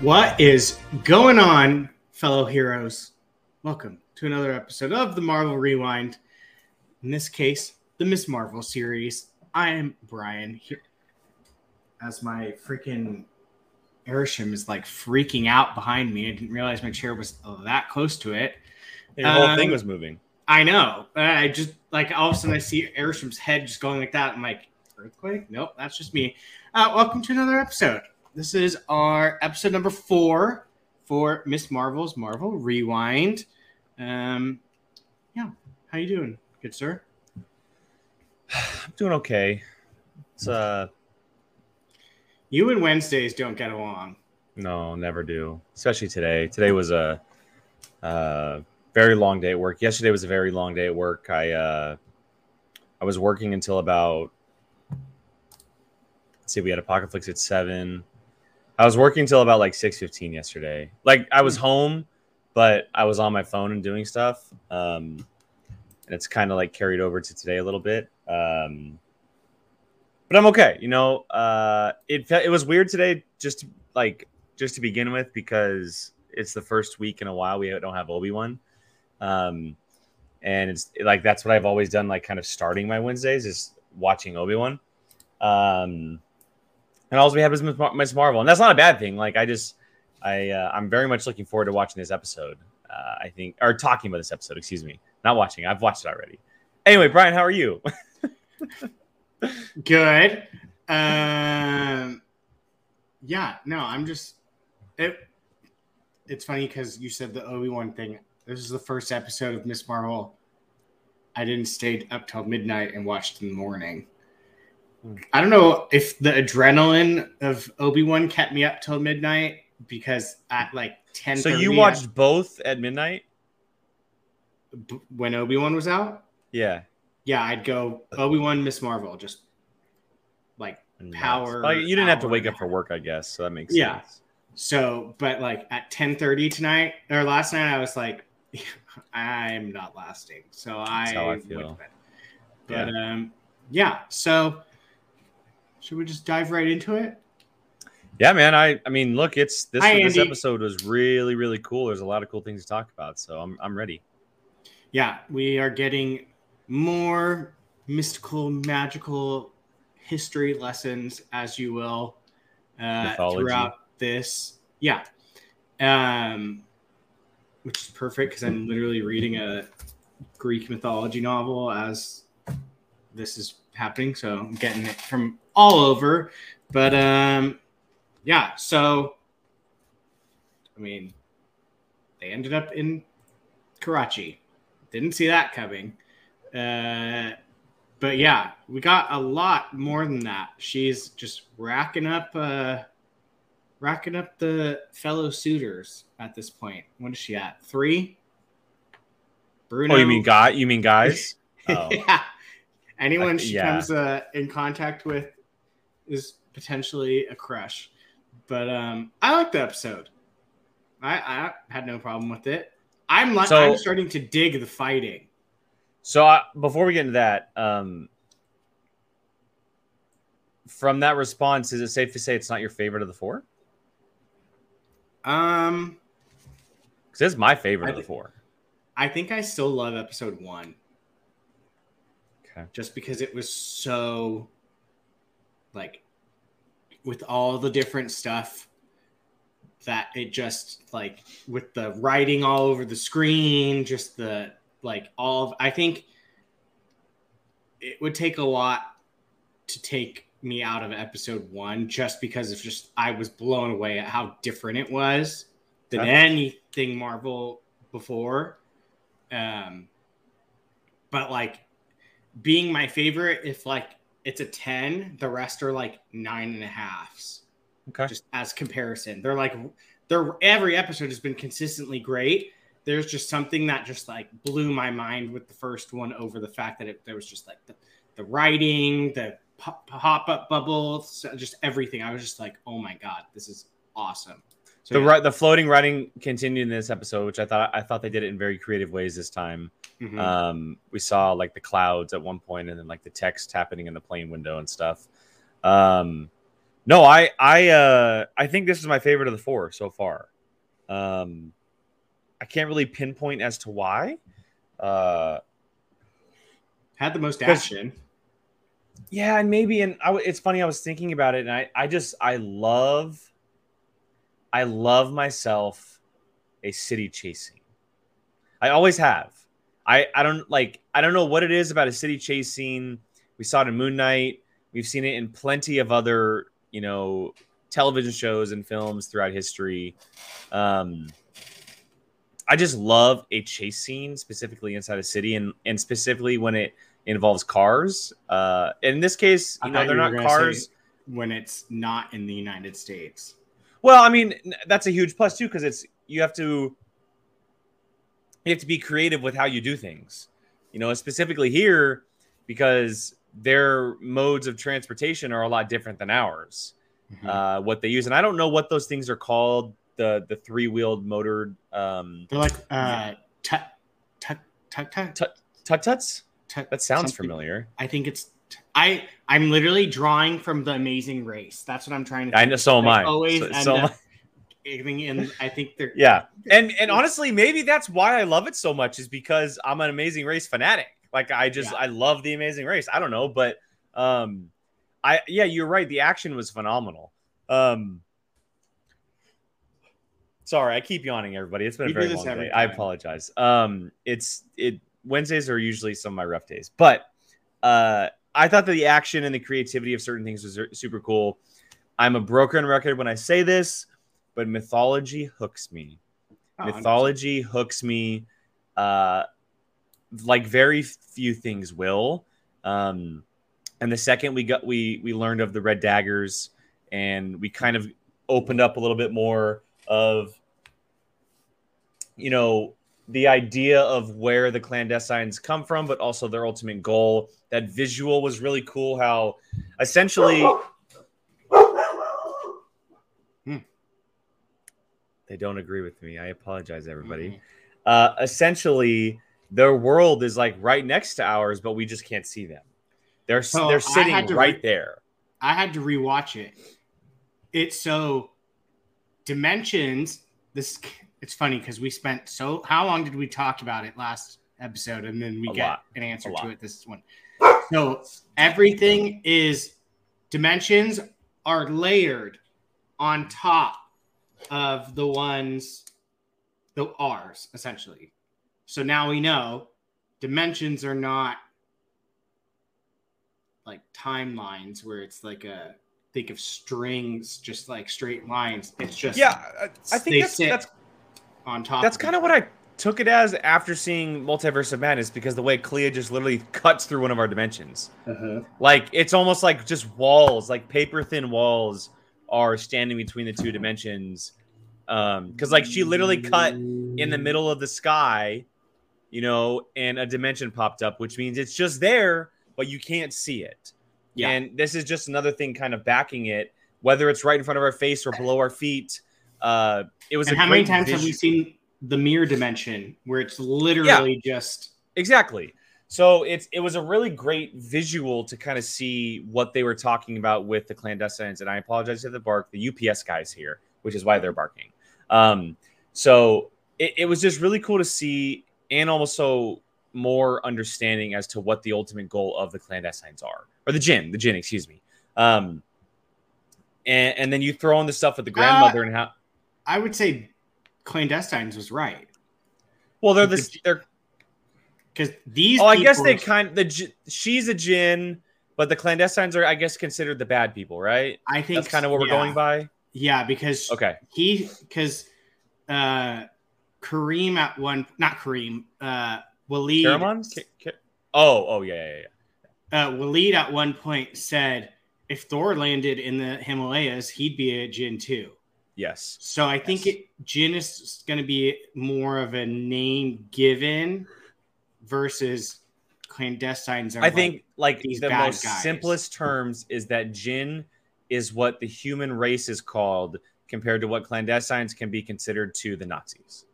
What is going on, fellow heroes? Welcome to another episode of the Marvel Rewind. In this case, the Miss Marvel series. I am Brian here as my freaking Airshim is like freaking out behind me. I didn't realize my chair was that close to it. Your whole thing Um, was moving. I know. I just like all of a sudden I see Airshim's head just going like that. I'm like, earthquake? Nope, that's just me. Uh, welcome to another episode. This is our episode number four for Miss Marvel's Marvel Rewind. Um, yeah, how you doing, good sir? I'm doing okay. It's uh You and Wednesdays don't get along. no, never do. Especially today. Today was a uh very long day at work. Yesterday was a very long day at work. I uh I was working until about let's see, we had a pocket flicks at seven. I was working until about like six fifteen yesterday. Like I was home, but I was on my phone and doing stuff. Um and it's kind of like carried over to today a little bit. Um but I'm okay. You know, uh, it it was weird today, just to, like just to begin with, because it's the first week in a while we don't have Obi Wan, um, and it's like that's what I've always done. Like kind of starting my Wednesdays is watching Obi Wan, um, and all we have is Miss Marvel, and that's not a bad thing. Like I just I uh, I'm very much looking forward to watching this episode. Uh, I think or talking about this episode. Excuse me, not watching. I've watched it already. Anyway, Brian, how are you? Good. Um, yeah, no, I'm just it. It's funny because you said the Obi Wan thing. This is the first episode of Miss Marvel. I didn't stay up till midnight and watched in the morning. I don't know if the adrenaline of Obi Wan kept me up till midnight because at like ten. so you watched both at midnight? when Obi Wan was out. Yeah. Yeah, I'd go Obi Wan, Miss Marvel, just like Power Like, you didn't have to wake up for work, I guess. So that makes Yeah. sense. So, but like at 10:30 tonight or last night, I was like, I'm not lasting. So I, That's how I feel. But um, yeah. So should we just dive right into it? Yeah, man. I I mean, look, it's this Hi, this Andy. episode was really really cool. There's a lot of cool things to talk about, so I'm I'm ready. Yeah, we are getting more mystical, magical history lessons, as you will, uh, Mythology. throughout this. Yeah, um, which is perfect because I'm literally reading a Greek mythology novel as this is happening, so I'm getting it from all over. But um, yeah, so I mean, they ended up in Karachi. Didn't see that coming. Uh, but yeah, we got a lot more than that. She's just racking up, uh, racking up the fellow suitors at this point. What is she at? Three. Bruno. Oh, you mean guy? You mean guys? Oh. yeah. Anyone I- she yeah. comes uh, in contact with is potentially a crush. But um, I like the episode. I, I had no problem with it. I'm like So- I'm starting to dig the fighting. So uh, before we get into that, um, from that response, is it safe to say it's not your favorite of the four? Um, Because it's my favorite I of the four. I think I still love episode one Okay. just because it was so like with all the different stuff that it just like with the writing all over the screen, just the like all of I think it would take a lot to take me out of episode one just because of just I was blown away at how different it was than Okay. anything Marvel before. Um but like being my favorite, if like it's a 10, the rest are like nine and a halves Okay. just as comparison. They're like they're every episode has been consistently great. There's just something that just like blew my mind with the first one over the fact that it, there was just like the, the writing, the pop, pop up bubbles, just everything. I was just like, oh my god, this is awesome. So the yeah. the floating writing continued in this episode, which I thought I thought they did it in very creative ways this time. Mhm. Um, we saw like the clouds at one point, and then like the text happening in the plane window and stuff. Um, No, I I uh I think this is my favorite of the four so far. Um I can't really pinpoint as to why. Uh Had the most action. yeah, and maybe and I, it's funny I was thinking about it and I I just I love I love myself a city chasing. I always have. I I don't like I don't know what it is about a city chase scene. We saw it in Moon Knight. We've seen it in plenty of other, you know, television shows and films throughout history. Um I just love a chase scene specifically inside a city and and specifically when it involves cars. Uh in this case, I you know, they're you not cars. when it's not in the United States. Well, I mean, that's a huge plus too because it's you have to you have to be creative with how you do things. You know, specifically here because their modes of transportation are a lot different than ours. Mm-hmm. Uh, what they use, and I don't know what those things are called. The the three wheeled motored um, They're like uh, tut tut tut tut. tut tut tuts. tut- That sounds familiar. I think it's. I I'm literally drawing from the Amazing Race. That's what I'm trying to. I know. So am I. Always So, so am I. giving in. I think they're. Yeah, and and honestly, maybe that's why I love it so much is because I'm an Amazing Race fanatic. Like I just Yeah. I love the Amazing Race. I don't know, but um, I yeah, you're right. The action was phenomenal. Um, sorry, I keep yawning, everybody. It's been We a very do this long. I apologize. Um, it's it Wednesdays are usually some of my rough days, but uh, I thought that the action and the creativity of certain things was super cool. I'm a broken record when I say this, but mythology hooks me. Oh, mythology hooks me uh like very few things will. Um and the second we got we we learned of the red daggers and we kind of opened up a little bit more of you know the idea of where the clandestines come from but also their ultimate goal that visual was really cool how essentially Hmm. they don't agree with me i apologize everybody Mhm. uh, essentially their world is like right next to ours, but we just can't see them. They're So they're sitting right re- there. I had to rewatch it. It's so dimensions. This it's funny because we spent so how long did we talk about it last episode, and then we A get lot. an answer to it this one. So everything is dimensions are layered on top of the ones the R's essentially. So now we know dimensions are not like timelines where it's like a think of strings just like straight lines. It's just Yeah, I- I think that's sit that's on top. that's kind of what I took it as after seeing Multiverse of Madness because the way Clea just literally cuts through one of our dimensions. uh Like it's almost like just walls, like paper thin walls are standing between the two dimensions. Um, because like she literally cut in the middle of the sky, you know, and a dimension popped up, which means it's just there, but you can't see it. Yeah. And this is just another thing kind of backing it, whether it's right in front of our face or below our feet. Uh, it was And a how many great times have we seen the mirror dimension where it's literally just Exactly. So it's it was a really great visual to kind of see what they were talking about with the clandestines. And I apologize to the bark, the UPS guys here, which is why they're barking. Um, so it, it was just really cool to see, and also more understanding as to what the ultimate goal of the clandestines are, or the jinn, the jinn, excuse me. Um, and, and then you throw in the stuff with the grandmother and how I would say clandestines was right well they're the they're because these. Oh, I guess they kind the she's a jinn, but the clandestines are, I guess, considered the bad people, right? I think That's kind of what we're going by. Yeah, because Okay, he because uh Kareem at one not Kareem uh Waleed. Ca- ca- oh, oh yeah, yeah, yeah. uh Waleed at one point said if Thor landed in the Himalayas he'd be a Jinn too. Yes, So I think Yes. it Jinn is going to be more of a name given versus clandestines are I think like the most guys. simplest terms is that jinn is what the human race is called compared to what clandestines can be considered to the Nazis.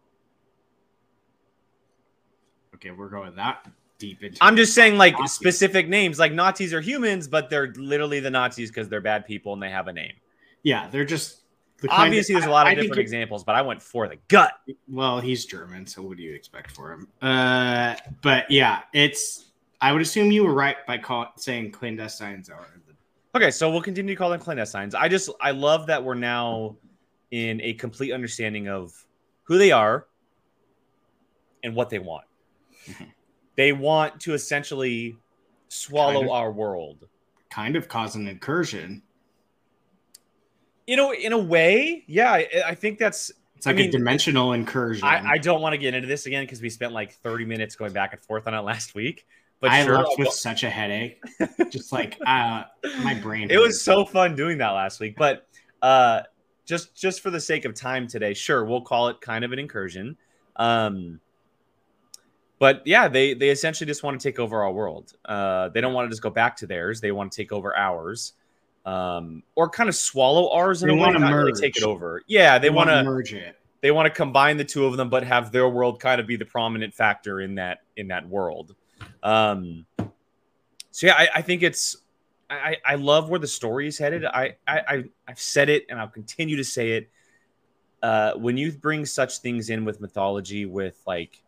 okay, we're going that deep into I'm just saying, like Nazis. specific names, like Nazis are humans, but they're literally the Nazis because they're bad people and they have a name. Yeah, they're just the Obviously, there's a lot I of think different examples, but I went for the gut. Well, he's German, so what do you expect for him? Uh, but yeah, it's. I would assume you were right by call, saying clandestines are. The, Okay, so we'll continue to call them clandestines. I just I love that we're now in a complete understanding of who they are and what they want. They want to essentially swallow Kind of. our world. kind of cause an incursion. You know, in a way, yeah, I, I think that's. It's like I mean, a dimensional incursion. I, I don't want to get into this again because we spent like 30 minutes going back and forth on it last week. But I sure, left I'll with go- such a headache. Just like uh, my brain. it was so fun doing that last week but uh just just for the sake of time today sure we'll call it kind of an incursion um but yeah they they essentially just want to take over our world uh they don't want to just go back to theirs they want to take over ours um or kind of swallow ours in They a way wanna not really take it over. Yeah they, want wanna merge it. they want to combine the two of them but have their world kind of be the prominent factor in that in that world. Um so yeah i, I think it's I, I love where the story is headed. I, I I- i've said it and i'll continue to say it. Uh when you bring such things in with mythology with like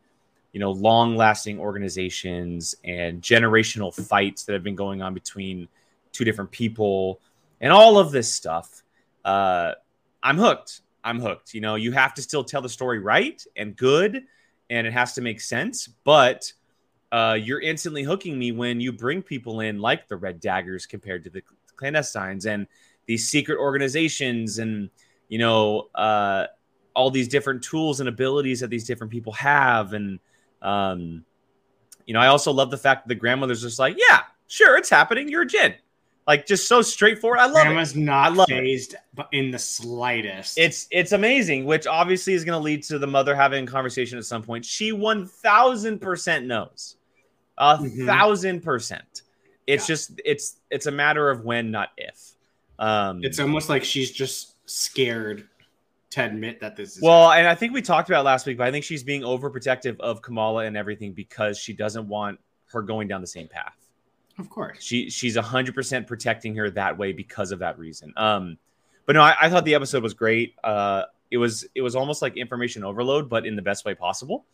you know long lasting organizations and generational fights that have been going on between two different people and all of this stuff uh i'm hooked. I'm hooked. You know you have to still tell the story right and good and it has to make sense but uh, you're instantly hooking me when you bring people in like the red daggers compared to the clandestines and these secret organizations and you know uh, all these different tools and abilities that these different people have. And um, you know i also love the fact that the grandmother's just like yeah sure it's happening. You're a djinn like just so straightforward i love it Grandma's I not love it. phased but in the slightest. it's it's amazing, which obviously is going to lead to the mother having a conversation at some point. She one thousand percent knows, a Mhm. thousand percent. It's Yeah. just it's it's a matter of when, not if. Um, It's almost like she's just scared to admit that this is. well, and I think we talked about it last week, but I think she's being overprotective of Kamala and everything because she doesn't want her going down the same path. Of course. She she's hundred percent protecting her that way because of that reason. Um, but no, I, I thought the episode was great. Uh, it was it was almost like information overload, but in the best way possible.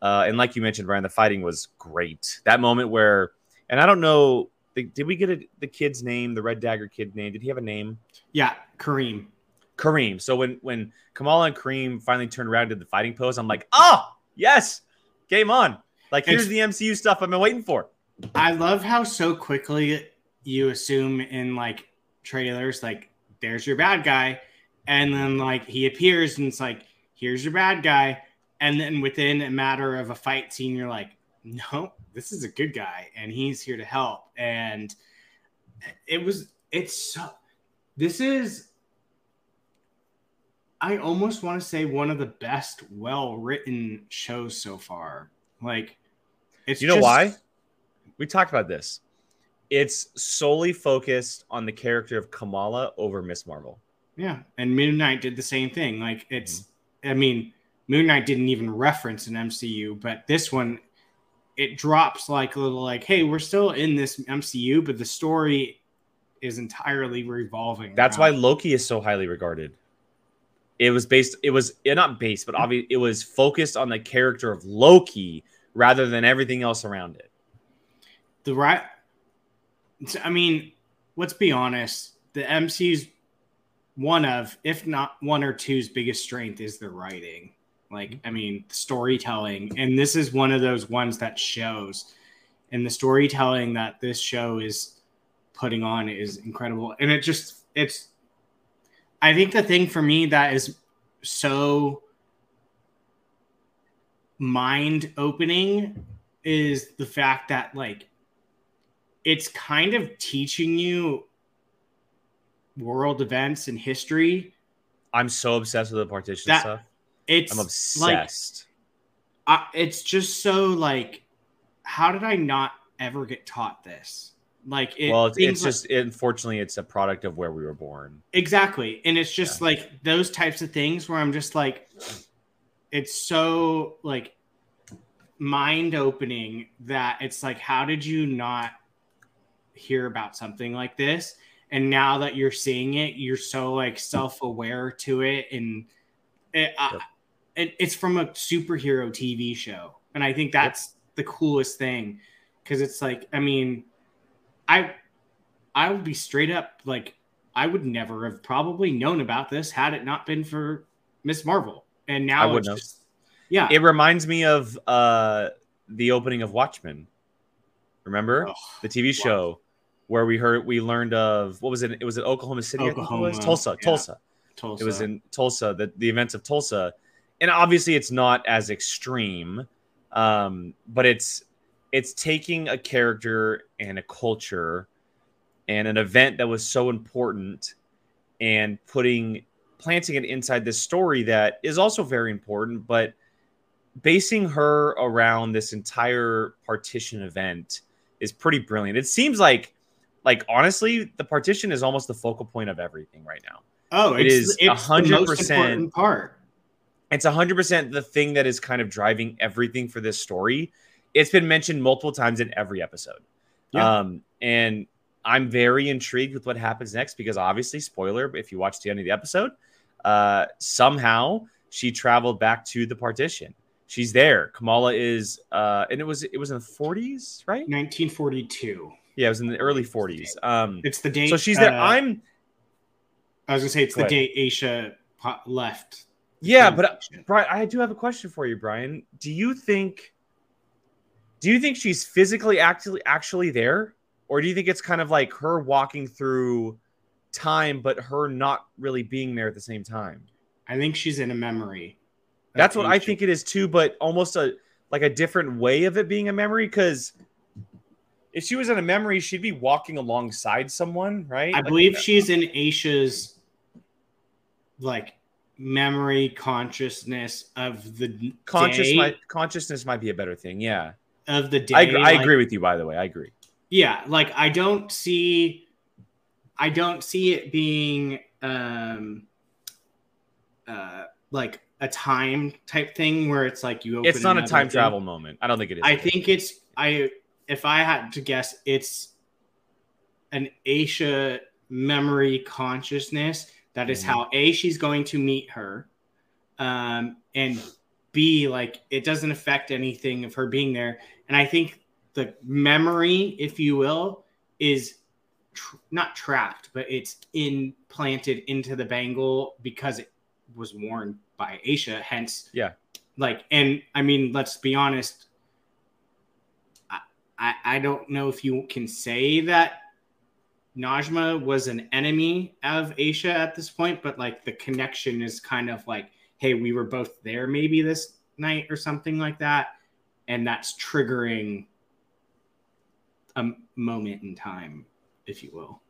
Uh, and like you mentioned, Brian, the fighting was great. That moment where, and I don't know, the, did we get a, the kid's name, the Red Dagger kid name? Did he have a name? Yeah, Kareem. Kareem. So when when Kamala and Kareem finally turned around to the fighting pose, I'm like, oh yes, game on. Like here's the MCU stuff I've been waiting for. I love how so quickly you assume in like trailers, like there's your bad guy, and then like he appears and it's like here's your bad guy, and then within a matter of a fight scene, you're like, no, this is a good guy, and he's here to help, and it was it's so this is I almost want to say one of the best well written shows so far. Like it's You know just- why? We talked about this. It's solely focused on the character of Kamala over Miss Marvel. Yeah, and Moon Knight did the same thing. Like it's, Mm-hmm. I mean, Moon Knight didn't even reference an MCU, but this one, it drops like a little like, hey, we're still in this MCU, but the story is entirely revolving. That's why Loki is so highly regarded. It was based. It was eh, not based, but obviously it was focused on the character of Loki rather than everything else around it. The right. I mean, let's be honest. The MC's one of, if not one or two's biggest strength is the writing. Like, I mean, storytelling, and this is one of those ones that shows. And the storytelling that this show is putting on is incredible. And it just, it's. I think the thing for me that is so mind opening is the fact that like it's kind of teaching you world events and history. I'm so obsessed with the partition That- stuff. It's I'm like obsessed. I, it's just so like how did I not ever get taught this? Like it, well, it's, it's like- just unfortunately it's a product of where we were born. exactly, and it's just Yeah. like those types of things where I'm just like, it's so like mind opening that it's like how did you not hear about something like this? and now that you're seeing it, you're so like self-aware to it, and it, yep. it, it's from a superhero TV show, and I think that's yep. the coolest thing because it's like, I mean, I I would be straight up like I would never have probably known about this had it not been for Miss Marvel, and now I know. Just, yeah, it reminds me of uh the opening of Watchmen. Remember oh, the TV show where we heard we learned of what was it? It was in Oklahoma City. Oklahoma, it was Tulsa. Yeah. Tulsa. Tulsa. It was in Tulsa. The the events of Tulsa, and obviously it's not as extreme, um, but it's it's taking a character and a culture and an event that was so important and putting planting it inside this story that is also very important, but basing her around this entire partition event is pretty brilliant. It seems like like honestly, the partition is almost the focal point of everything right now. Oh, it is a hundred percent part. It's a hundred percent the thing that is kind of driving everything for this story. It's been mentioned multiple times in every episode. Yeah. Um, and I'm very intrigued with what happens next because obviously, spoiler, if you watch the end of the episode, uh, somehow she traveled back to the partition. She's there. Kamala is, uh, and it was it was in the 40s, right? 1942. Yeah, it was in the early 40s. Um, it's the date. So she's there. Uh, I'm. I was gonna say it's the date Aisha left. Yeah, but uh, Brian, I do have a question for you, Brian. Do you think? Do you think she's physically actually actually there, or do you think it's kind of like her walking through time, but her not really being there at the same time? I think she's in a memory. That's what I think it is too, but almost a like a different way of it being a memory because if she was in a memory, she'd be walking alongside someone, right? I like, believe she's in Aisha's like memory consciousness of the conscious might consciousness might be a better thing, yeah. Of the day. I, I like, agree with you by the way. I agree. Yeah, like I don't see I don't see it being um uh like a time type thing where it's like you It's not a time travel moment. I don't think it is. I think it's I if I had to guess, it's an Aisha memory consciousness. That is mm-hmm. how A, she's going to meet her. Um, and B, like it doesn't affect anything of her being there. And I think the memory, if you will, is tr- not trapped, but it's implanted into the bangle because it was worn by Aisha. Hence, yeah. Like, and I mean, let's be honest, I, I don't know if you can say that Najma was an enemy of Aisha at this point, but like the connection is kind of like, hey, we were both there maybe this night or something like that. And that's triggering a moment in time, if you will.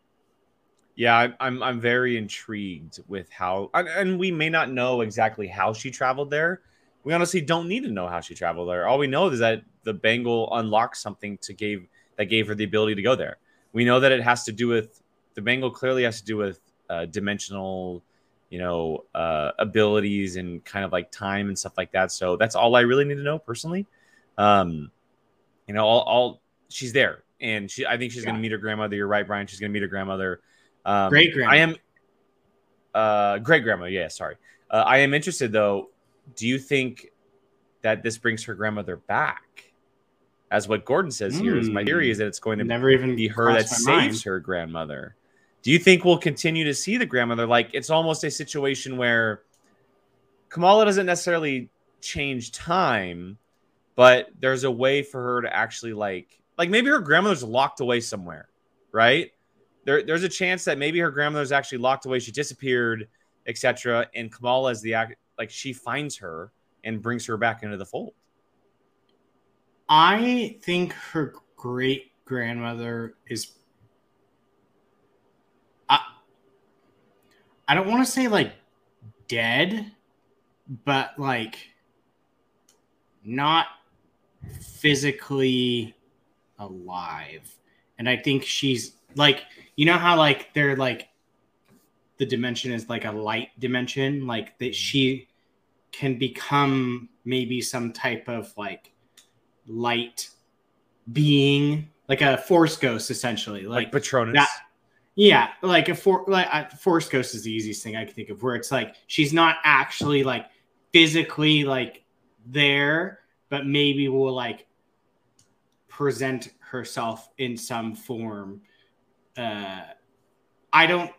Yeah, I'm I'm very intrigued with how, and we may not know exactly how she traveled there. We honestly don't need to know how she traveled there. All we know is that the bangle unlocked something to gave that gave her the ability to go there. We know that it has to do with the bangle clearly has to do with uh, dimensional, you know, uh, abilities and kind of like time and stuff like that. So that's all I really need to know personally. Um, you know, all, all she's there, and she I think she's yeah. going to meet her grandmother. You're right, Brian. She's going to meet her grandmother. Um, great grandma. I am. Uh, great grandma. Yeah, sorry. Uh, I am interested though. Do you think that this brings her grandmother back? as what Gordon says mm. here is my theory is that it's going to never even be her that saves mind. her grandmother. Do you think we'll continue to see the grandmother? Like it's almost a situation where Kamala doesn't necessarily change time, but there's a way for her to actually like like maybe her grandmother's locked away somewhere, right? There, there's a chance that maybe her grandmother's actually locked away, she disappeared, etc. And Kamala is the act like she finds her and brings her back into the fold. I think her great grandmother is. I, I don't want to say like dead, but like not physically alive. And I think she's like, you know how like they're like the dimension is like a light dimension, like that she can become maybe some type of like light being, like a force ghost, essentially, like, like Patronus. That, Yeah, like a for like Force Ghost is the easiest thing I can think of, where it's like she's not actually like physically like there, but maybe will like present herself in some form. Uh, I don't,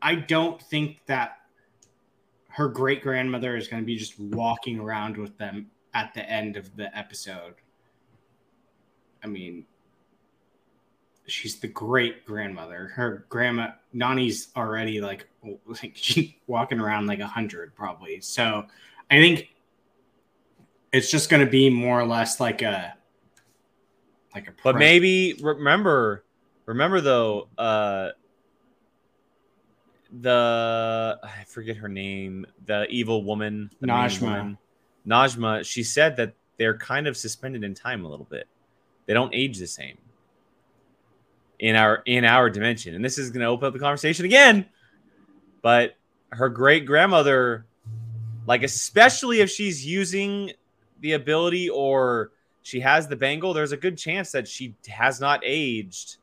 I don't think that her great grandmother is going to be just walking around with them at the end of the episode. I mean, she's the great grandmother. Her grandma Nani's already like like she's walking around like a hundred probably. So I think it's just going to be more or less like a like a. But maybe remember, remember though, uh, the I forget her name, the evil woman, the Najma. Woman, Najma. She said that they're kind of suspended in time a little bit. They don't age the same in our in our dimension, and this is going to open up the conversation again. But her great grandmother, like especially if she's using the ability or she has the bangle, there's a good chance that she has not aged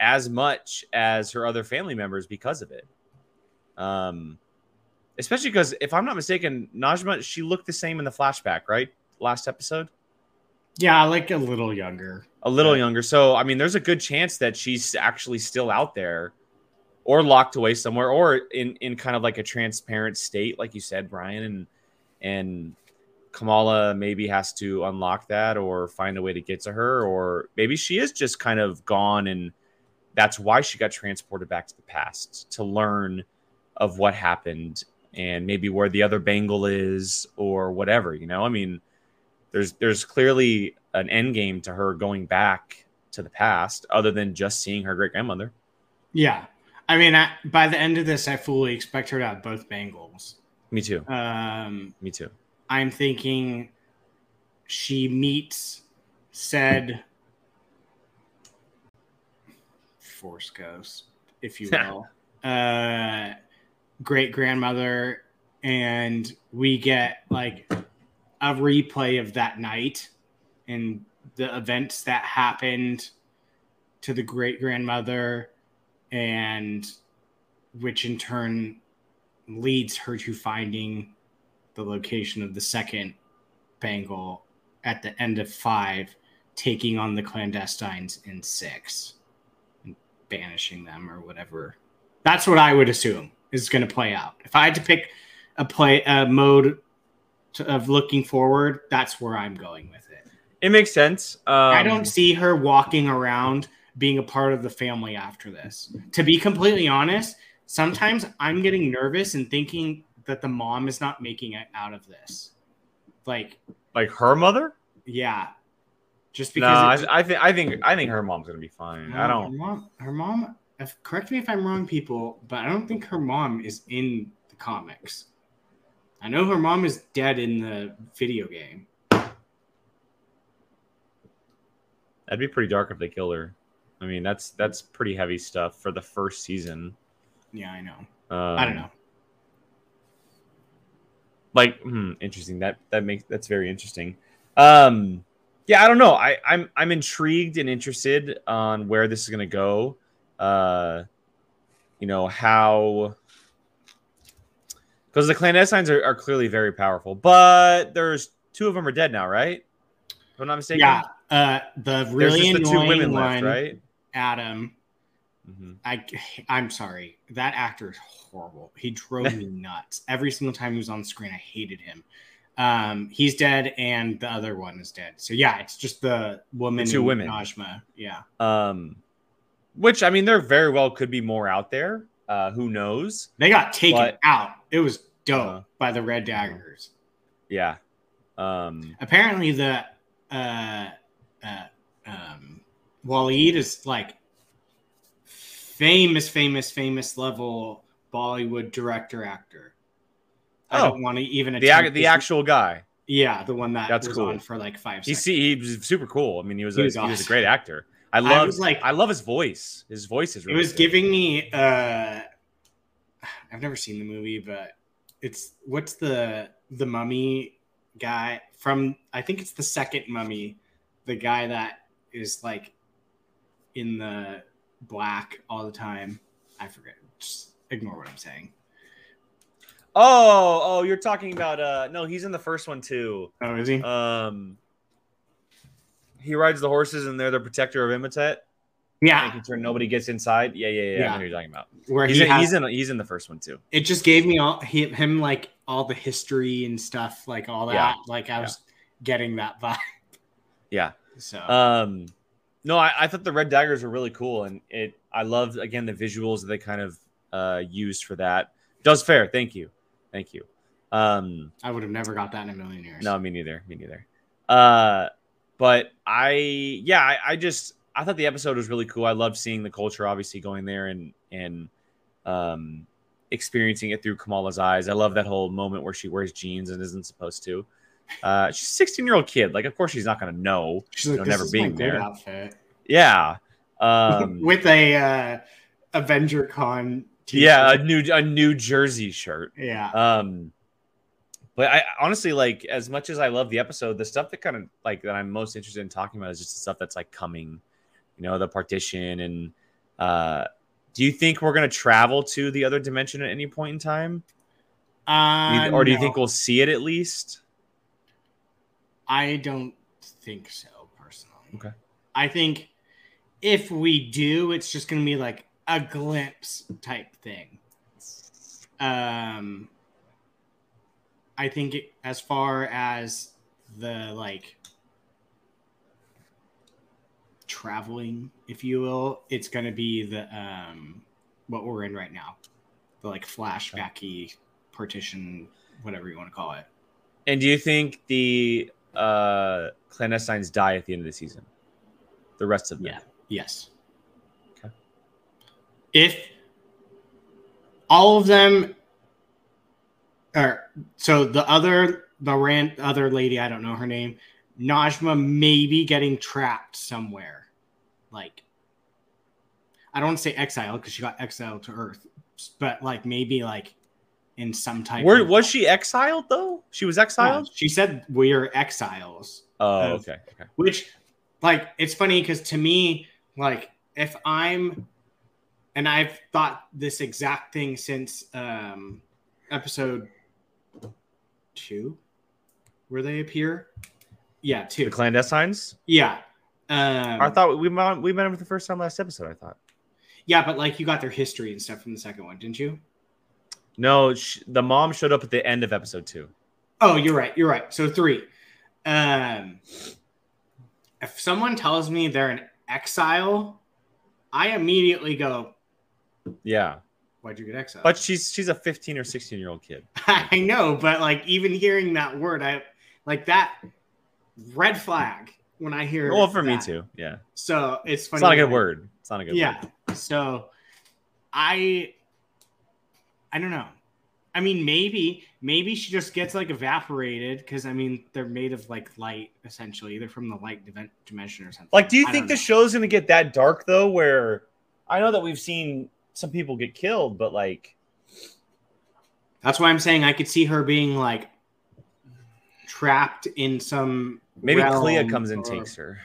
as much as her other family members because of it. Um, especially because if I'm not mistaken, Najma she looked the same in the flashback, right? Last episode. Yeah, like a little younger. A little yeah. younger. So I mean, there's a good chance that she's actually still out there, or locked away somewhere, or in in kind of like a transparent state, like you said, Brian, and and Kamala maybe has to unlock that or find a way to get to her, or maybe she is just kind of gone and that's why she got transported back to the past to learn of what happened and maybe where the other bangle is or whatever, you know? I mean, there's there's clearly an end game to her going back to the past other than just seeing her great grandmother. Yeah. I mean, I, by the end of this, I fully expect her to have both bangles. Me too. Um, Me too. I'm thinking she meets said force ghost, if you will, uh, great grandmother, and we get like a replay of that night and the events that happened to the great grandmother, and which in turn leads her to finding the location of the second bangle at the end of five, taking on the clandestines in six and banishing them or whatever. That's what I would assume is going to play out. If I had to pick a play a mode to, of looking forward, that's where I'm going with it. It makes sense. Um, I don't see her walking around being a part of the family after this. To be completely honest, sometimes I'm getting nervous and thinking that the mom is not making it out of this. Like, like her mother? Yeah. Just because. No, I, I think I think I think her mom's gonna be fine. No, I don't. Her mom, her mom. If, correct me if I'm wrong, people, but I don't think her mom is in the comics. I know her mom is dead in the video game. That'd be pretty dark if they killed her. I mean, that's that's pretty heavy stuff for the first season. Yeah, I know. Um, I don't know like hmm, interesting that that makes that's very interesting um yeah i don't know i i'm i'm intrigued and interested on where this is going to go uh you know how because the clandestines are, are clearly very powerful but there's two of them are dead now right if i'm not mistaken yeah uh the really annoying the two women one, left right adam mm-hmm. i i'm sorry that actor is horrible. He drove me nuts every single time he was on screen. I hated him. Um, he's dead, and the other one is dead. So yeah, it's just the woman, the two women, Najma. Yeah. Um, which I mean, there very well could be more out there. Uh, who knows? They got taken but, out. It was dope uh, by the Red Daggers. Yeah. Um. Apparently, the uh, uh, um, Waleed is like famous, famous, famous level Bollywood director actor. I oh, don't want to even the the actual guy. Yeah, the one that that's cool for like five. He's he was super cool. I mean, he was he a, was, awesome. he was a great actor. I love I was like I love his voice. His voice is. Really it was good. giving me. uh I've never seen the movie, but it's what's the the mummy guy from? I think it's the second mummy, the guy that is like in the black all the time. I forget. Just ignore what I'm saying. Oh, oh, you're talking about uh no, he's in the first one too. Oh, is he? Um he rides the horses and they're the protector of Imhotep. yeah, Making sure nobody gets inside. Yeah, yeah, yeah. I know what you're talking about. where He's he in, has, he's in he's in the first one too. it just gave me all he, him like all the history and stuff, like all that. Yeah. Like I was getting that vibe. Yeah. So Um, no, I, I thought the red daggers were really cool, and it. I loved again the visuals that they kind of uh, used for that. Does fair. Thank you, thank you. Um, I would have never got that in a million years. no, me neither. Me neither. Uh, but I, yeah, I, I just I thought the episode was really cool. I loved seeing the culture, obviously going there and and um, experiencing it through Kamala's eyes. I love that whole moment where she wears jeans and isn't supposed to. Uh, she's a 16 year old kid. Like, of course, she's not going to know. She's you like, know, this never being there. outfit Yeah. Um, with a uh, Avenger Con. t-shirt. yeah, a new a New Jersey shirt. yeah. Um, but I honestly like as much as I love the episode, the stuff that kind of like that I'm most interested in talking about is just the stuff that's like coming, you know, the partition and uh do you think we're gonna travel to the other dimension at any point in time? Uh, or do you no, think we'll see it at least? I don't think so personally. Okay. I think if we do, it's just going to be like a glimpse type thing. Um, I think it, as far as the like traveling, if you will, it's going to be the um what we're in right now, the like flashbacky partition, whatever you want to call it. And do you think the uh clandestines die at the end of the season? The rest of them? Yeah. Yes. Okay. If all of them are so the other the rant other lady, I don't know her name, Najma maybe getting trapped somewhere. Like I don't want to say exiled because she got exiled to Earth, but like maybe like in some type Where of was she exiled though? She was Yeah, exiled? she said we're exiles. Oh, Of- okay. Okay. which like it's funny because to me like if i'm and i've thought this exact thing since um episode two? Where they appear? Yeah two. The clandestines? yeah um I thought we met we met him for the first time last episode. I thought. Yeah but like you got their history and stuff from the second one didn't you? No, sh- the mom showed up at the end of episode two. oh you're right you're right. So three. Um if someone tells me they're an exile i immediately go Yeah, why'd you get exiled but she's she's a fifteen or sixteen year old kid. I know, but like even hearing that word, I like that red flag when I hear. Well, for me too. Yeah, So it's funny. it's not a good that- word. It's not a good Yeah. word. So I, I don't know. I mean, maybe maybe she just gets like evaporated because I mean they're made of like light essentially. They're from the light dimension or something. Like, do you I think the know. show's gonna get that dark though? Where I know that we've seen some people get killed, but like, That's why I'm saying I could see her being like trapped in some. maybe Clea realm comes and takes her.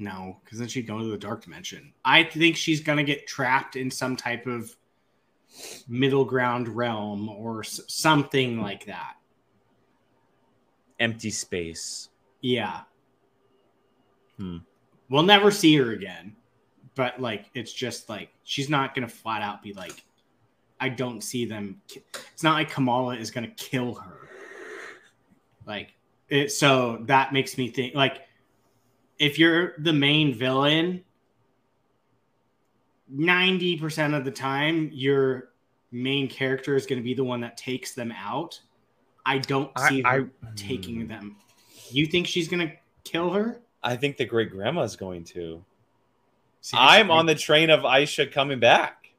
No, because then she'd go into the dark dimension. I think she's gonna get trapped in some type of middle ground realm or s- something like that. Empty space. Yeah. Hmm. We'll never see her again, but like it's just like she's not gonna flat out be like, I don't see them. ki- It's not like Kamala is gonna kill her. Like it. So that makes me think like if you're the main villain, ninety percent of the time your main character is going to be the one that takes them out. I don't see I, her I taking hmm. them. You think she's going to kill her? I think the great grandma's going to. See, I'm on the train of Aisha coming back.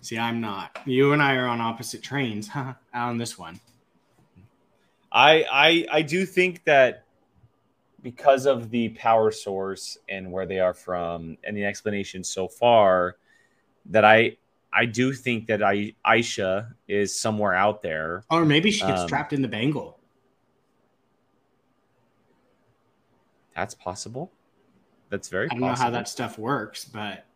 See, I'm not. You and I are on opposite trains huh, on this one. I I I do think that because of the power source and where they are from and the explanation so far, that I I do think that I Aisha is somewhere out there. Or maybe she gets Um, trapped in the bangle. That's possible. That's very I don't know how that stuff works, but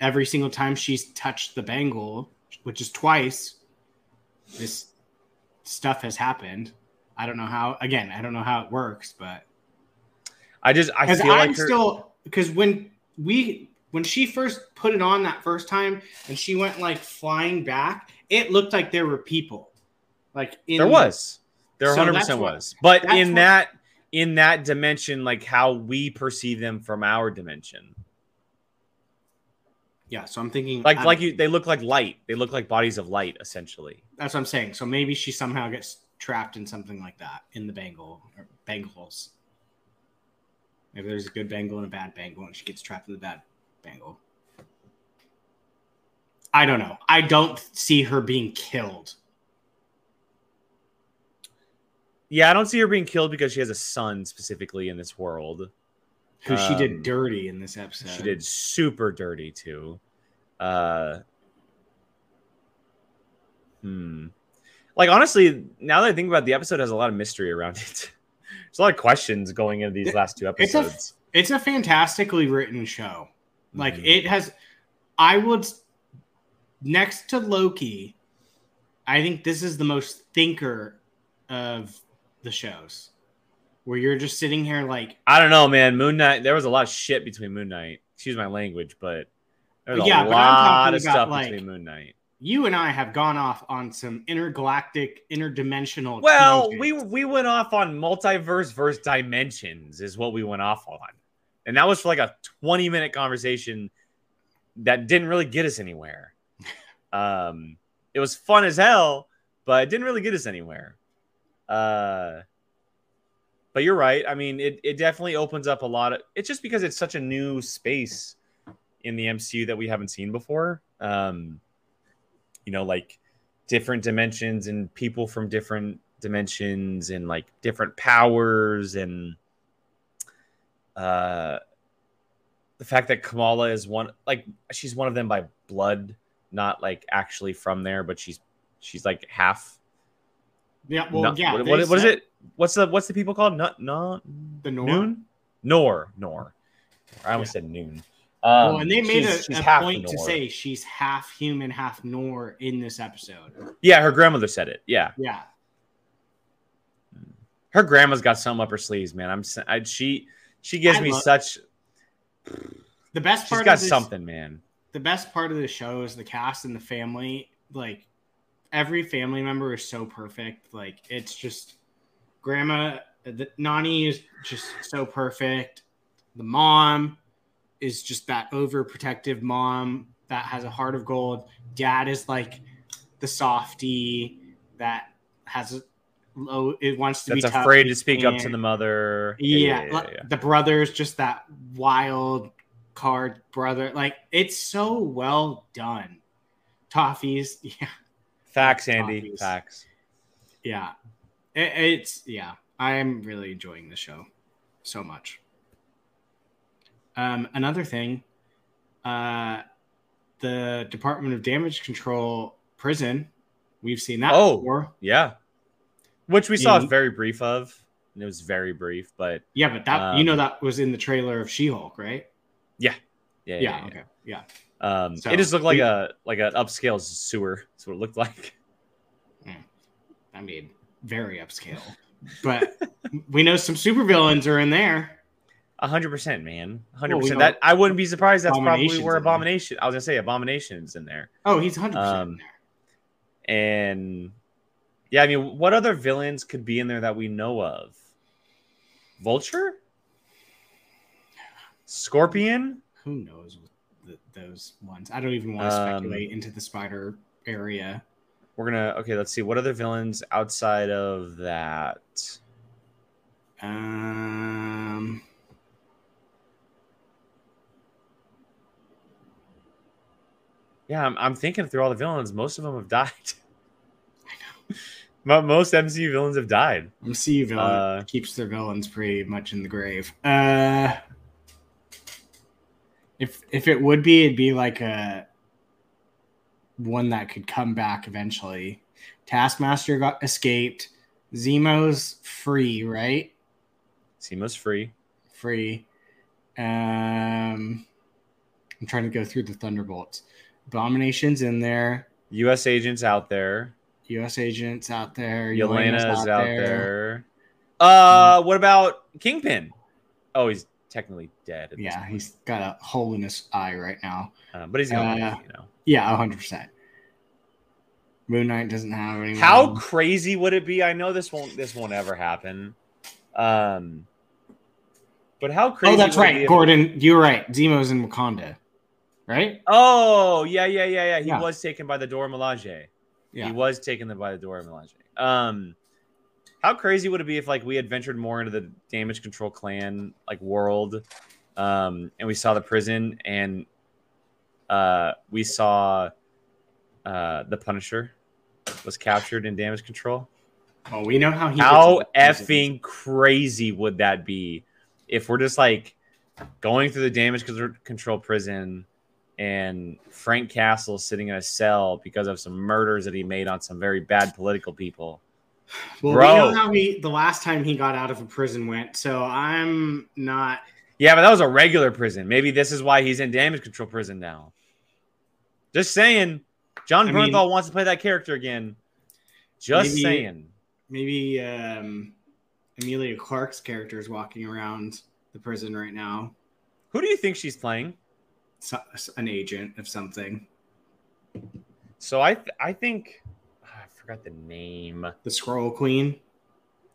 every single time she's touched the bangle, which is twice, this stuff has happened. I don't know how. Again, I don't know how it works, but I just I feel I'm like her, still because when we when she first put it on that first time and she went like flying back, it looked like there were people. Like in there was there So 100 that's percent was, but in what- that in that dimension, like how we perceive them from our dimension, yeah. So I'm thinking like I'm- like you, they look like light. They look like bodies of light, essentially. That's what I'm saying. So maybe she somehow gets trapped in something like that in the bangle or bangles. Maybe there's a good bangle and a bad bangle, and she gets trapped in the bad bangle. I don't know. I don't see her being killed. Yeah, I don't see her being killed because she has a son specifically in this world. Who she Um, did dirty in this episode. She did super dirty too. Uh, hmm. Like honestly, now that I think about it, the episode, has a lot of mystery around it. There's a lot of questions going into these last two it's a- episodes. It's a fantastically written show. Like Mhm. it has. I would next to Loki. I think this is the most thinker of the shows, where you're just sitting here like I don't know, man. Moon Knight. There was a lot of shit between Moon Knight. Excuse my language, but there's a Yeah, but lot of stuff like, between Moon Knight. you and I have gone off on some intergalactic, interdimensional. Well, we we went off on multiverse versus dimensions is what we went off on, and that was for like a twenty minute conversation that didn't really get us anywhere. Um, it was fun as hell, but it didn't really get us anywhere. Uh, but you're right. I mean, it it definitely opens up a lot of. It's just because it's such a new space in the MCU that we haven't seen before. Um, you know, like different dimensions and people from different dimensions and like different powers and uh the fact that Kamala is one like she's one of them by blood, not like actually from there, but she's she's like half. Yeah, well, not- yeah. what, what- what is it? What's the what's the people called? Not not The Noor. noon, nor nor. I almost said noon. Well, Um, and they made she's- a, she's a point to say she's half human, half Noor in this episode. yeah, her grandmother said it. Yeah, Yeah, her grandma's got something up her sleeves, man. I'm I, she she gives I me such. the best She's part got of this, something, man. the best part of the show is the cast and the family. Like every family member is so perfect. Like it's just grandma the, Nani is just so perfect. The mom is just that overprotective mom that has a heart of gold. Dad is like the softy that has a low it wants to That's be afraid to speak up to the mother. Yeah, yeah, like, yeah. the brother's just that wild card brother. Like it's so well done. Toffees, yeah, Facts, Andy. Facts. yeah. It, it's yeah. I am really enjoying the show so much. Um, another thing, uh, the Department of Damage Control prison. We've seen that Oh. before. Yeah. Which we saw Mhm. very brief of. And it was very brief, but Yeah, but that you Um, know that was in the trailer of She-Hulk, right? yeah. Yeah. Yeah. yeah, yeah. okay. Yeah. Um, So, it just looked like we- a like an upscale sewer. That's what it looked like. I mean, very upscale. But we know some supervillains are in there. Hundred percent, man. Hundred Well, we percent. That I wouldn't be surprised. That's probably where abomination. I was gonna say abominations in there. Oh, he's 100% Um, in there. And yeah, I mean, what other villains could be in there that we know of? Vulture, Scorpion. Who knows those ones? I don't even want to Um, speculate into the spider area. We're gonna okay. Let's see. What other villains outside of that? Um, Yeah, I'm, I'm thinking through all the villains. Most of them have died. I know. Most MCU villains have died. MCU villain Uh, keeps their villains pretty much in the grave. Uh, if if it would be, it'd be like a one that could come back eventually. Taskmaster got escaped. Zemo's free, right? Zemo's free. Free. Um, I'm trying to go through the Thunderbolts. Abomination's in there. U.S. agents out there. U.S. agents out there. Yelena is out there. Uh, what about Kingpin? Oh, he's technically dead. at Yeah, he's got a hole in his eye right now. Uh, but he's going. uh, you know, Yeah, 100%. Moon Knight doesn't have anyone. how crazy would it be? I know this won't. This won't ever happen. Um, but how crazy? Oh, that's would it be right. if- Gordon, you're right. Zemo's in Wakanda, right? Oh, yeah, yeah, yeah, yeah. He Yeah. was taken by the Dora Milaje. Yeah. He was taken by the Dora Milaje. Um, how crazy would it be if like we had ventured more into the damage control clan like world, um, and we saw the prison and uh, we saw uh, the Punisher was captured in damage control. Oh, we know how he. How effing crazy would that be if we're just like going through the damage control prison and Frank Castle sitting in a cell because of some murders that he made on some very bad political people? Well, Bro. we know how he the last time he got out of a prison went. So I'm not. Yeah, but that was a regular prison. Maybe this is why he's in damage control prison now. Just saying. Jon I mean- Bernthal wants to play that character again. Just Maybe- saying. Maybe um, Emilia Clarke's character is walking around the prison right now. Who do you think she's playing? So, an agent of something. So I th- I think forgot the name. The Skrull Queen.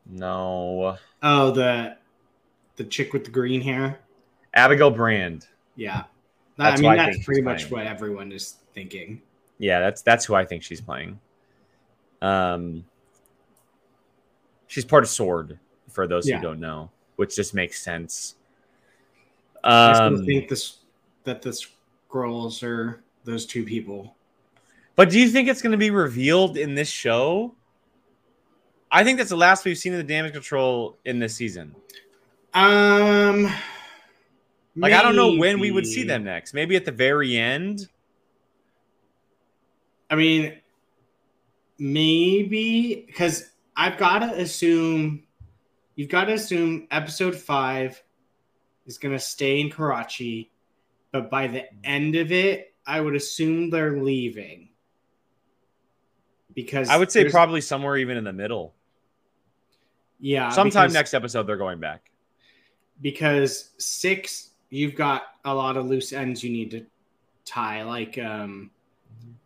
No. Oh, the the chick with the green hair. Abigail Brand. Yeah, That's I mean I that's pretty much playing. what everyone is thinking. Yeah, that's that's who I think she's playing. Um, she's part of Sword for those Yeah. who don't know, which just makes sense. I Um, think this that the Skrulls are those two people. But do you think it's going to be revealed in this show? I think that's the last we've seen of the damage control in this season. Um, Like I don't know when we would see them next. Maybe at the very end. I mean, maybe because I've got to assume you've got to assume episode five is going to stay in Karachi, but by the end of it, I would assume they're leaving because I would say probably somewhere even in the middle. yeah, Sometime because- next episode they're going back. because six you've got a lot of loose ends you need to tie like um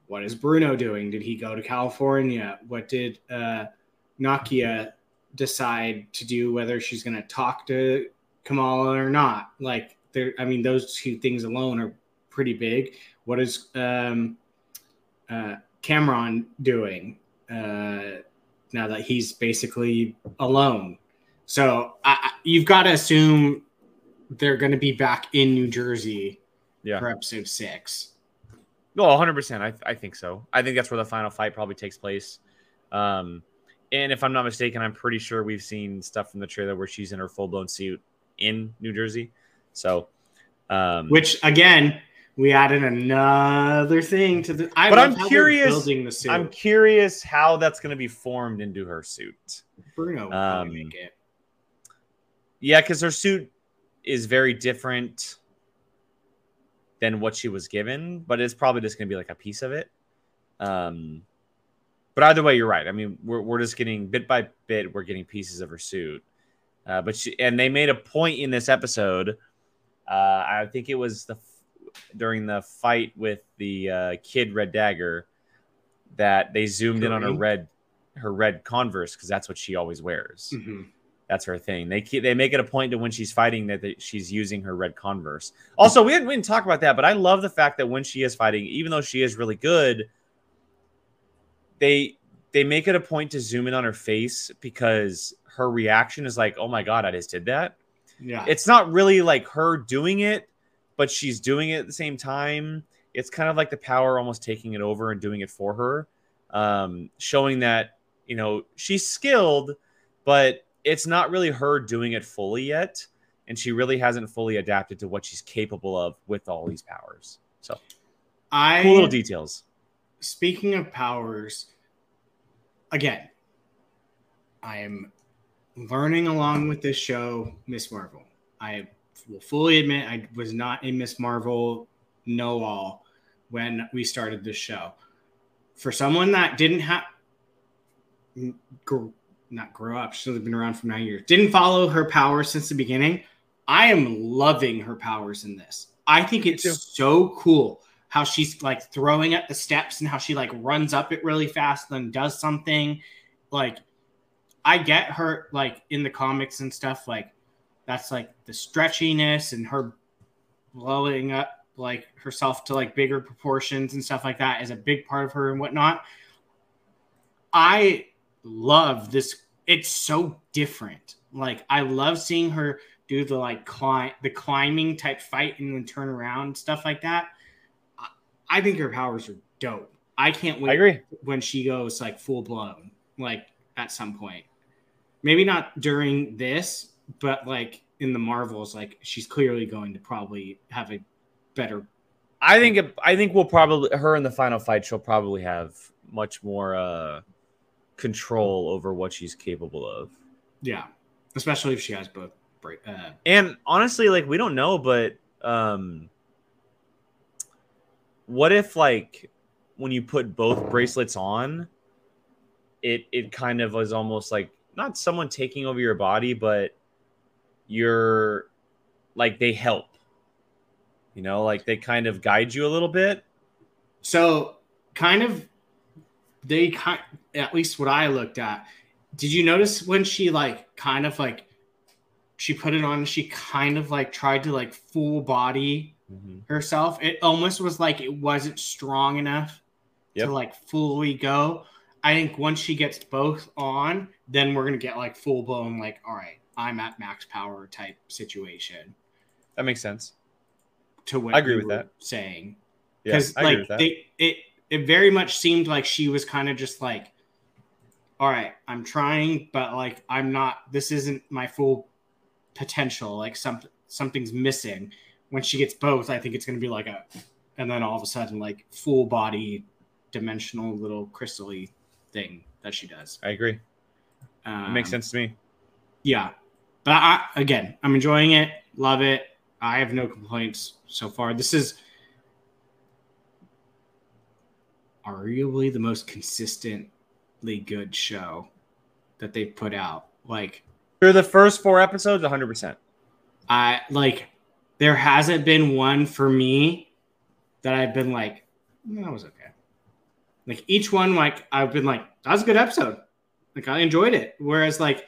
what is bruno doing did he go to california what did uh nakia decide to do whether she's going to talk to kamala or not like there i mean those two things alone are pretty big what is um uh Kamran doing uh now that he's basically alone so I, you've got to assume they're going to be back in New Jersey Yeah. for episode six. No, 100%. I, I think so. I think that's where the final fight probably takes place. Um, and if I'm not mistaken, I'm pretty sure we've seen stuff from the trailer where she's in her full blown suit in New Jersey. So, um, Which again, we added another thing to the. I but I'm curious- Building the suit. I'm curious how that's going to be formed into her suit. Bruno um, make it. Yeah, because her suit is very different than what she was given, but it's probably just going to be like a piece of it. Um, but either way, you're right. I mean, we're, we're just getting bit by bit, we're getting pieces of her suit. Uh, but she, and they made a point in this episode. Uh, I think it was the during the fight with the uh, kid Red Dagger that they zoomed in on her red her red Converse because that's what she always wears. Mhm. That's her thing. They keep, they make it a point to when she's fighting that they, she's using her red Converse. Also, we didn't, we didn't talk about that, but I love the fact that when she is fighting, even though she is really good, they they make it a point to zoom in on her face because her reaction is like, "Oh my god, I just did that." Yeah, It's not really like her doing it, but she's doing it at the same time. It's kind of like the power almost taking it over and doing it for her, um, showing that you know she's skilled, but it's not really her doing it fully yet, and she really hasn't fully adapted to what she's capable of with all these powers. So I cool little details. speaking of powers, again, I am learning along with this show, Miss Marvel. I will fully admit I was not a Miss Marvel know all when we started this show. For someone that didn't have, not grow up, she's only been around for nine years, didn't follow her powers since the beginning. I am loving her powers in this. I think it's so cool how she's like throwing up the steps and how she like runs up it really fast, then does something. Like, I get her like in the comics and stuff, like that's like the stretchiness and her blowing up like herself to like bigger proportions and stuff like that is a big part of her and whatnot. I love this. It's so different. Like I love seeing her do the like climb the climbing type fight and then turn around stuff like that. I think her powers are dope. I can't wait I agree. when she goes like full blown, like at some point. Maybe not during this, but like in the Marvels, like she's clearly going to probably have a better. I think it, I think we'll probably her in the final fight. She'll probably have much more uh, control over what she's capable of. Yeah, especially if she has both. Uh, and honestly, like we don't know, but um, what if like when you put both bracelets on, it it kind of was almost like not someone taking over your body, but you're like they help. You know, like they kind of guide you a little bit. So, kind of, they kind at least what I looked at. Did you notice when she like kind of like she put it on? She kind of like tried to like full body mm-hmm. herself. It almost was like it wasn't strong enough yep. to like fully go. I think once she gets both on, then we're gonna get like full blown like, all right, I'm at max power type situation. That makes sense. To what I agree with that saying, because yeah, like they it it very much seemed like she was kind of just like, all right, I'm trying, but like I'm not. This isn't my full potential. Like something something's missing. When she gets both, I think it's going to be like a, and then all of a sudden like full body dimensional little crystally thing that she does. I agree. Um, it makes sense to me. Yeah, but I, again, I'm enjoying it. Love it. I have no complaints so far. This is arguably the most consistently good show that they've put out. Like through the first four episodes, 100. percent I like. There hasn't been one for me that I've been like, mm, that was okay. Like each one, like I've been like, that was a good episode. Like I enjoyed it. Whereas like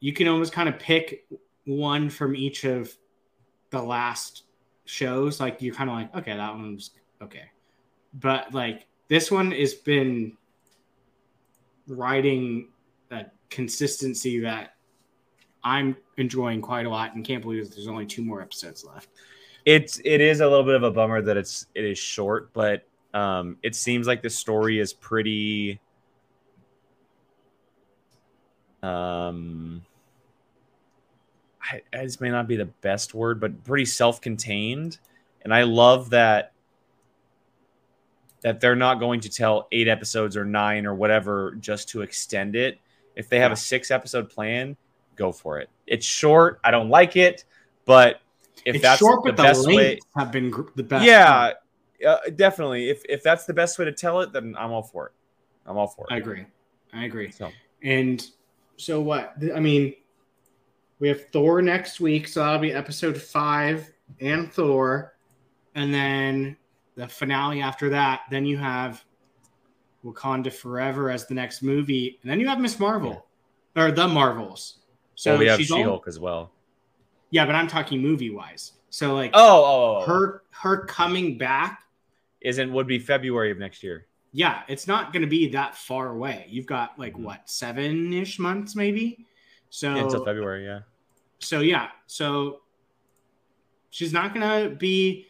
you can almost kind of pick one from each of the last shows. Like you're kind of like, okay, that one's okay. But like this one has been writing that consistency that I'm enjoying quite a lot and can't believe there's only two more episodes left. It's it is a little bit of a bummer that it's it is short, but um, it seems like the story is pretty. Um, this may not be the best word, but pretty self-contained, and I love that that they're not going to tell eight episodes or nine or whatever just to extend it. If they have yeah. a six episode plan, go for it. It's short. I don't like it, but if it's that's short, the, the best way, have been the best. Yeah, uh, definitely. If if that's the best way to tell it, then I'm all for it. I'm all for it. I agree. I agree. So and so what? I mean, we have Thor next week, so that'll be episode five and Thor, and then the finale after that. Then you have Wakanda Forever as the next movie, and then you have Miss Marvel yeah. or the Marvels. So well, we have She Hulk as well. Yeah, but I'm talking movie wise. So like, oh, oh, oh, her her coming back isn't would be February of next year. Yeah, it's not going to be that far away. You've got like mm-hmm. what seven ish months maybe. So yeah, until February, yeah. So yeah, so she's not going to be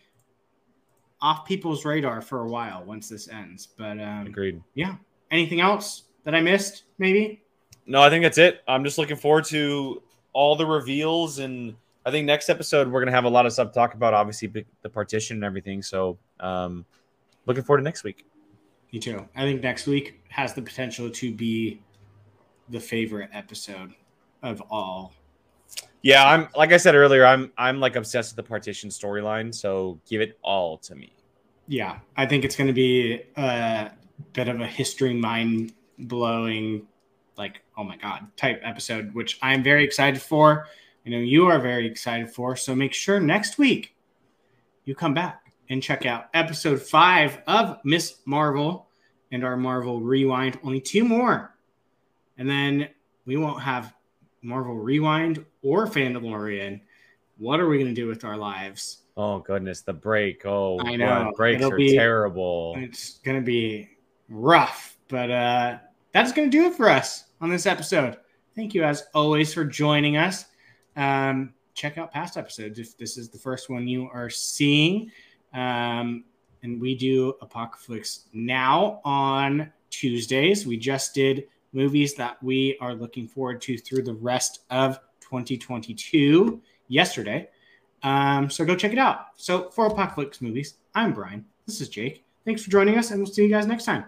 off people's radar for a while once this ends. But um, agreed. Yeah. Anything else that I missed? Maybe. No, I think that's it. I'm just looking forward to all the reveals and I think next episode we're gonna have a lot of stuff to talk about. Obviously, the partition and everything. So, um, looking forward to next week. Me too. I think next week has the potential to be the favorite episode of all. Yeah, I'm like I said earlier, I'm I'm like obsessed with the partition storyline, so give it all to me. Yeah, I think it's going to be a bit of a history mind blowing, like oh my god type episode, which I'm very excited for. You know you are very excited for. So make sure next week you come back and check out episode five of Miss Marvel and our Marvel Rewind. Only two more, and then we won't have Marvel Rewind or Fandalorian. What are we going to do with our lives? Oh goodness, the break. Oh, I know. God, breaks It'll are be- terrible. It's going to be rough, but uh, that's going to do it for us on this episode. Thank you, as always, for joining us. Um, check out past episodes if this is the first one you are seeing. Um, and we do Apocalypse now on Tuesdays. We just did movies that we are looking forward to through the rest of 2022 yesterday. Um, so go check it out. So for Apocalypse movies, I'm Brian. This is Jake. Thanks for joining us, and we'll see you guys next time.